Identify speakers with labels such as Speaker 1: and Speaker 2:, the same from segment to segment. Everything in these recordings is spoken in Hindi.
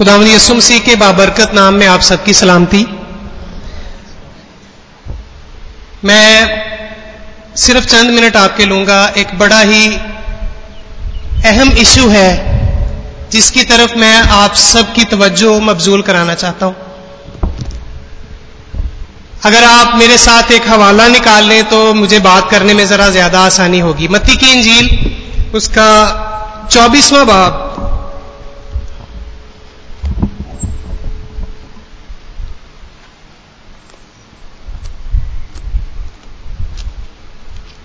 Speaker 1: खुदावन यसु मसीह के बाबरकत नाम में आप सबकी सलामती। मैं सिर्फ़ चंद मिनट आपके लूँगा। एक बड़ा ही अहम इशू है, जिसकी तरफ़ मैं आप सबकी तवज्जो मबजूल कराना चाहता हूँ। अगर आप मेरे साथ एक हवाला निकाल लें तो मुझे बात करने में जरा ज़्यादा आसानी होगी। मत्ती की इंजील, उसका चौबीसवां बाब।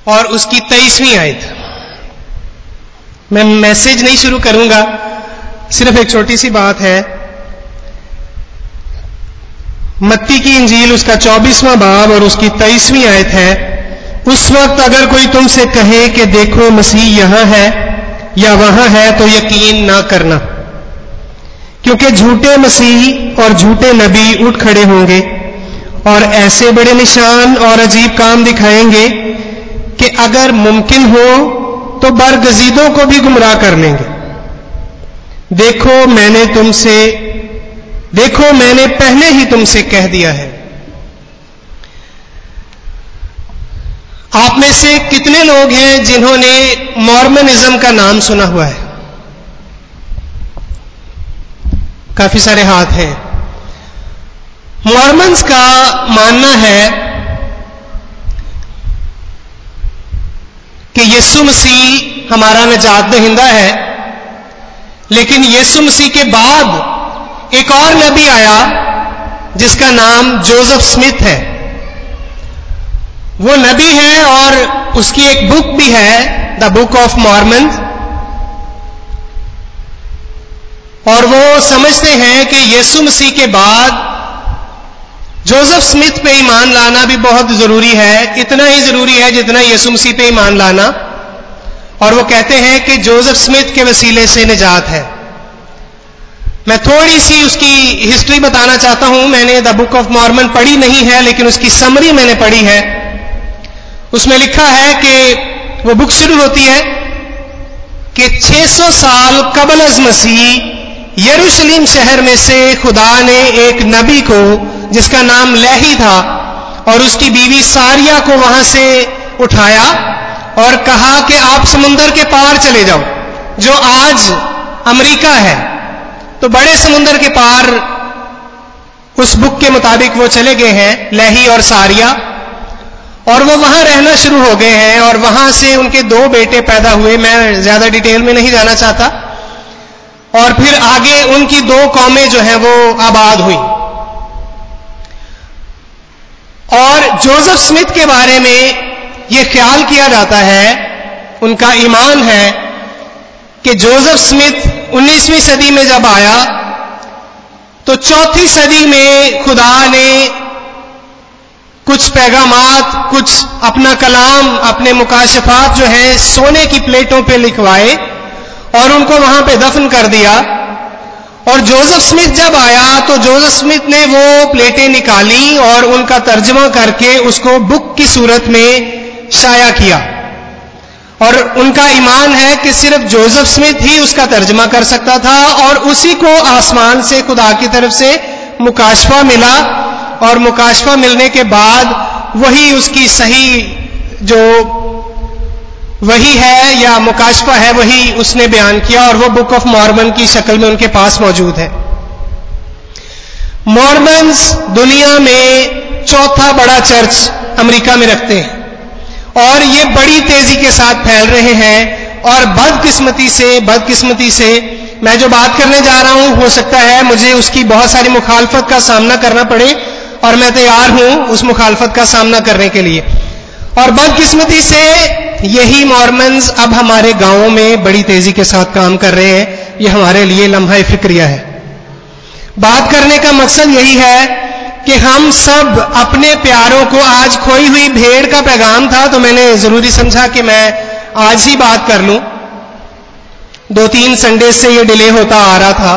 Speaker 1: और उसकी तेईसवीं आयत। मैं मैसेज नहीं शुरू करूँगा। सिर्फ़ एक छोटी सी बात है। मत्ती की इंजील उसका चौबीसवां बाब और उसकी तेईसवीं आयत है। उस वक्त अगर कोई तुमसे कहे कि देखो मसीह यहाँ है या वहाँ है तो यकीन ना करना। क्योंकि झूठे मसीह और झूठे नबी उठ खड़े होंगे और ऐसे बड़े निशान और अजीब काम दिखाएँगे कि अगर मुमकिन हो तो बरगजीदों को भी गुमराह कर लेंगे। देखो, मैंने तुमसे, देखो, मैंने पहले ही तुमसे कह दिया है। आप में से कितने लोग हैं जिन्होंने मॉर्मनिज्म का नाम सुना हुआ है? काफ़ी सारे हाथ हैं। मॉर्मन्स का मानना है कि यीशु मसीह हमारा नजात दहिंदा है। लेकिन यीशु मसीह के बाद एक और नबी आया, जिसका नाम जोसेफ स्मिथ है। वो नबी है और उसकी एक बुक भी है, द बुक ऑफ़ मॉर्मन। और वो समझते हैं कि यीशु मसीह के बाद जोसेफ स्मिथ पे ईमान लाना भी बहुत ज़रूरी है, इतना ही ज़रूरी है जितना यीशु मसीह पे ईमान लाना। और वो कहते हैं कि जोसेफ स्मिथ के वसीले से निजात है। मैं थोड़ी सी उसकी हिस्ट्री बताना चाहता हूँ। मैंने द बुक ऑफ़ मॉर्मन पढ़ी नहीं है, लेकिन उसकी समरी मैंने पढ़ी है। उसमें लिखा है कि वो बुक शुरू होती है कि 600 साल कबल अज मसीह यरूशलेम शहर में से खुदा ने एक नबी को जिसका नाम लही था, और उसकी बीवी सारिया को वहाँ से उठाया और कहा कि आप समुंदर के पार चले जाओ, जो आज अमेरिका है। तो बड़े समुंदर के पार उस बुक के मुताबिक वो चले गए हैं, लही और सारिया, और वो वहाँ रहना शुरू हो गए हैं, और वहाँ से उनके दो बेटे पैदा हुए। मैं ज़्यादा डिटेल में नहीं जाना चाहता। और फिर आगे उनकी दो कौमें जो हैं, वो आबाद हुई। और जोसेफ स्मिथ के बारे में यह ख्याल किया जाता है, उनका ईमान है कि जोसेफ स्मिथ 19वीं सदी में जब आया तो चौथी सदी में खुदा ने कुछ पैगामात, कुछ अपना कलाम, अपने मुकाशफात जो हैं, सोने की प्लेटों पे लिखवाए और उनको वहाँ पे दफन कर दिया। और जोसेफ स्मिथ जब आया तो जोसेफ स्मिथ ने वो प्लेटें निकाली और उनका तर्जमा करके उसको बुक की सूरत में शाया किया। और उनका ईमान है कि सिर्फ़ जोसेफ स्मिथ ही उसका तर्जमा कर सकता था और उसी को आसमान से, खुदा की तरफ़ से मुकाशफा मिला और मुकाशफा मिलने के बाद वही उसकी सही जो वही है या मुकाशफा है, वही उसने बयान किया और वो बुक ऑफ़ मॉर्मन की शक्ल में उनके पास मौजूद है। मॉर्मन्स दुनिया में चौथा बड़ा चर्च अमेरिका में रखते हैं और ये बड़ी तेज़ी के साथ फैल रहे हैं और बदकिस्मती से बदकिस्मती से मैं जो बात करने जा रहा हूँ, हो सकता है मुझे उसकी बहुत सारी मुखालफत का सामना करना पड़े और मैं तैयार हूँ उस मुखालफत का सामना करने के लिए। और बदकिस्मती से यही मॉर्मन्स अब हमारे गाँवों में बड़ी तेज़ी के साथ काम कर रहे हैं। ये हमारे लिए लम्हा फिक्रिया है। बात करने का मकसद यही है कि हम सब अपने प्यारों को, आज खोई हुई भेड़ का पैगाम था तो मैंने ज़रूरी समझा कि मैं आज ही बात कर लूँ। दो तीन संडे से ये डिले होता आ रहा था।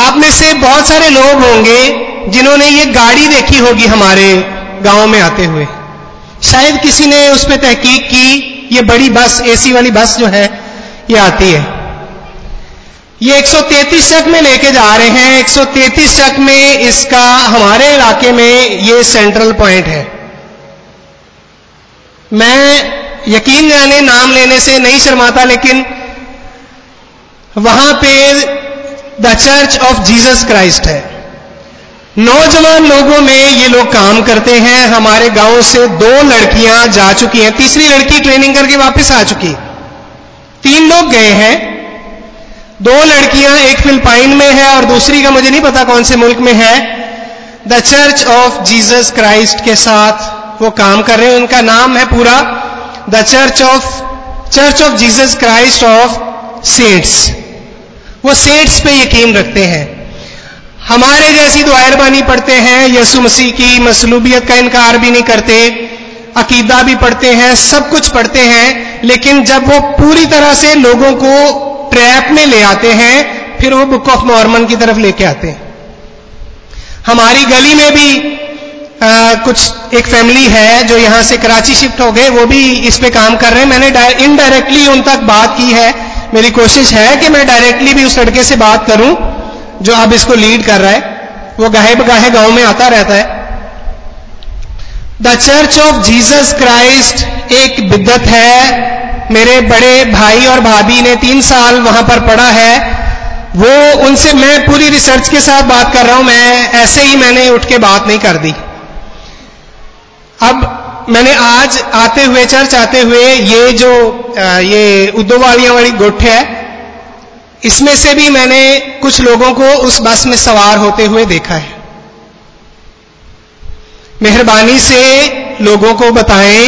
Speaker 1: आप में से बहुत सारे लोग होंगे जिन्होंने ये गाड़ी देखी होगी हमारे गाँव में आते हुए। शायद किसी ने उस पर तहकीक की, ये बड़ी बस, एसी वाली बस जो है, ये आती है। ये 133 चक में लेके जा रहे हैं 133 चक में इसका, हमारे इलाके में ये सेंट्रल पॉइंट है। मैं यकीन जाने नाम लेने से नहीं शर्माता, लेकिन वहाँ पे the church of Jesus Christ है। नौजवान लोगों में ये लोग काम करते हैं। हमारे गाँव से दो लड़कियाँ जा चुकी हैं। तीसरी लड़की ट्रेनिंग करके वापस आ चुकी। तीन लोग गए हैं। दो लड़कियाँ एक फिलिपाइन में है और दूसरी का मुझे नहीं पता कौन से मुल्क में है। The church of Jesus Christ के साथ वो काम कर रहे हैं। उनका नाम है पूरा the church of church of Jesus Christ of saints वो सेंट्स पे यकीन रखते हैं। हमारे जैसी दुआरबानी पढ़ते हैं यसु मसीह की मसलूबियत का इनकार भी नहीं करते अकीदा भी पढ़ते हैं सब कुछ पढ़ते हैं लेकिन जब वो पूरी तरह से लोगों को ट्रैप में ले आते हैं फिर वो बुक ऑफ़ मॉर्मन की तरफ़ लेके आते हैं। हमारी गली में भी आ, कुछ एक फैमिली है जो यहाँ से कराची शिफ्ट हो गए वो भी इस पे काम कर रहे हैं। मैंने इनडायरेक्टली उन तक बात की है। मेरी कोशिश है कि मैं डायरेक्टली भी उस लड़के से बात करूँ। जो अब इसको लीड कर रहा है, वो गाहे बगाहे गाँव में आता रहता है। The church of Jesus Christ एक बिद्दत है। मेरे बड़े भाई और भाभी ने तीन साल वहाँ पर पढ़ा है। वो उनसे मैं पूरी रिसर्च के साथ बात कर रहा हूँ, मैं ऐसे ही मैंने उठ के बात नहीं कर दी। अब मैंने आज आते हुए, चर्च आते हुए ये जो ये उद्दो वाली गुट है इसमें से भी मैंने कुछ लोगों को उस बस में सवार होते हुए देखा है। मेहरबानी से लोगों को बताएँ,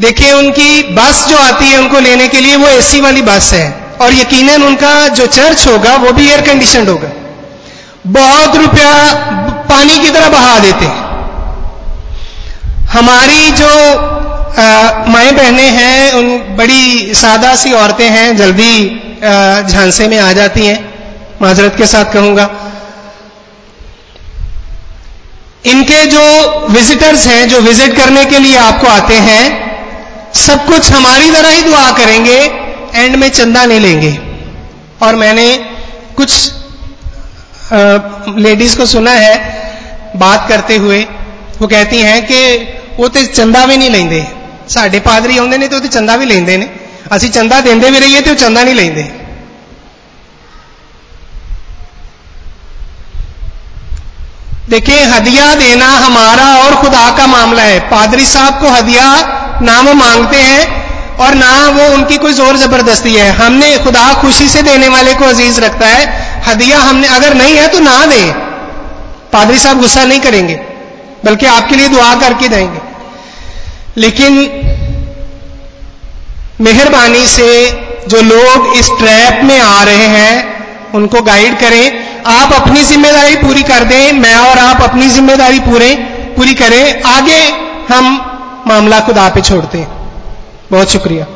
Speaker 1: देखिए उनकी बस जो आती है उनको लेने के लिए वो एसी वाली बस है, और यकीनन उनका जो चर्च होगा वो भी एयर कंडीशन होगा। बहुत रुपया पानी की तरह बहा देते हैं। हमारी जो माए बहनें हैं, उन बड़ी सादा सी औरतें हैं, जल्दी झांसे में आ जाती हैं। माजरत के साथ कहूँगा। इनके जो विजिटर्स हैं, जो विज़िट करने के लिए आपको आते हैं, सब कुछ हमारी तरह ही दुआ करेंगे एंड में चंदा नहीं लेंगे। और मैंने कुछ लेडीज़ को सुना है, बात करते हुए, वो कहती हैं कि वो तो चंदा भी नहीं लेंगे साढ़े पादरी आते ने तो चंदा भी लेंगे ने। असि चंदा देंगे भी रहिए तो चंदा नहीं लेंगे देखिए हदिया देना हमारा और खुदा का मामला है पादरी साहब को हदिया ना वो मांगते हैं और ना वो उनकी कोई ज़ोर ज़बरदस्ती है हमने खुदा खुशी से देने वाले को अज़ीज़ रखता है हदिया हमने अगर नहीं है तो ना दें पादरी साहब गुस्सा नहीं करेंगे बल्कि आपके लिए दुआ करके देंगे लेकिन मेहरबानी से जो लोग इस ट्रैप में आ रहे हैं, उनको गाइड करें। आप अपनी ज़िम्मेदारी पूरी कर दें, मैं और आप अपनी ज़िम्मेदारी पूरे, पूरी करें। आगे हम मामला खुदा पे छोड़ते हैं। बहुत शुक्रिया।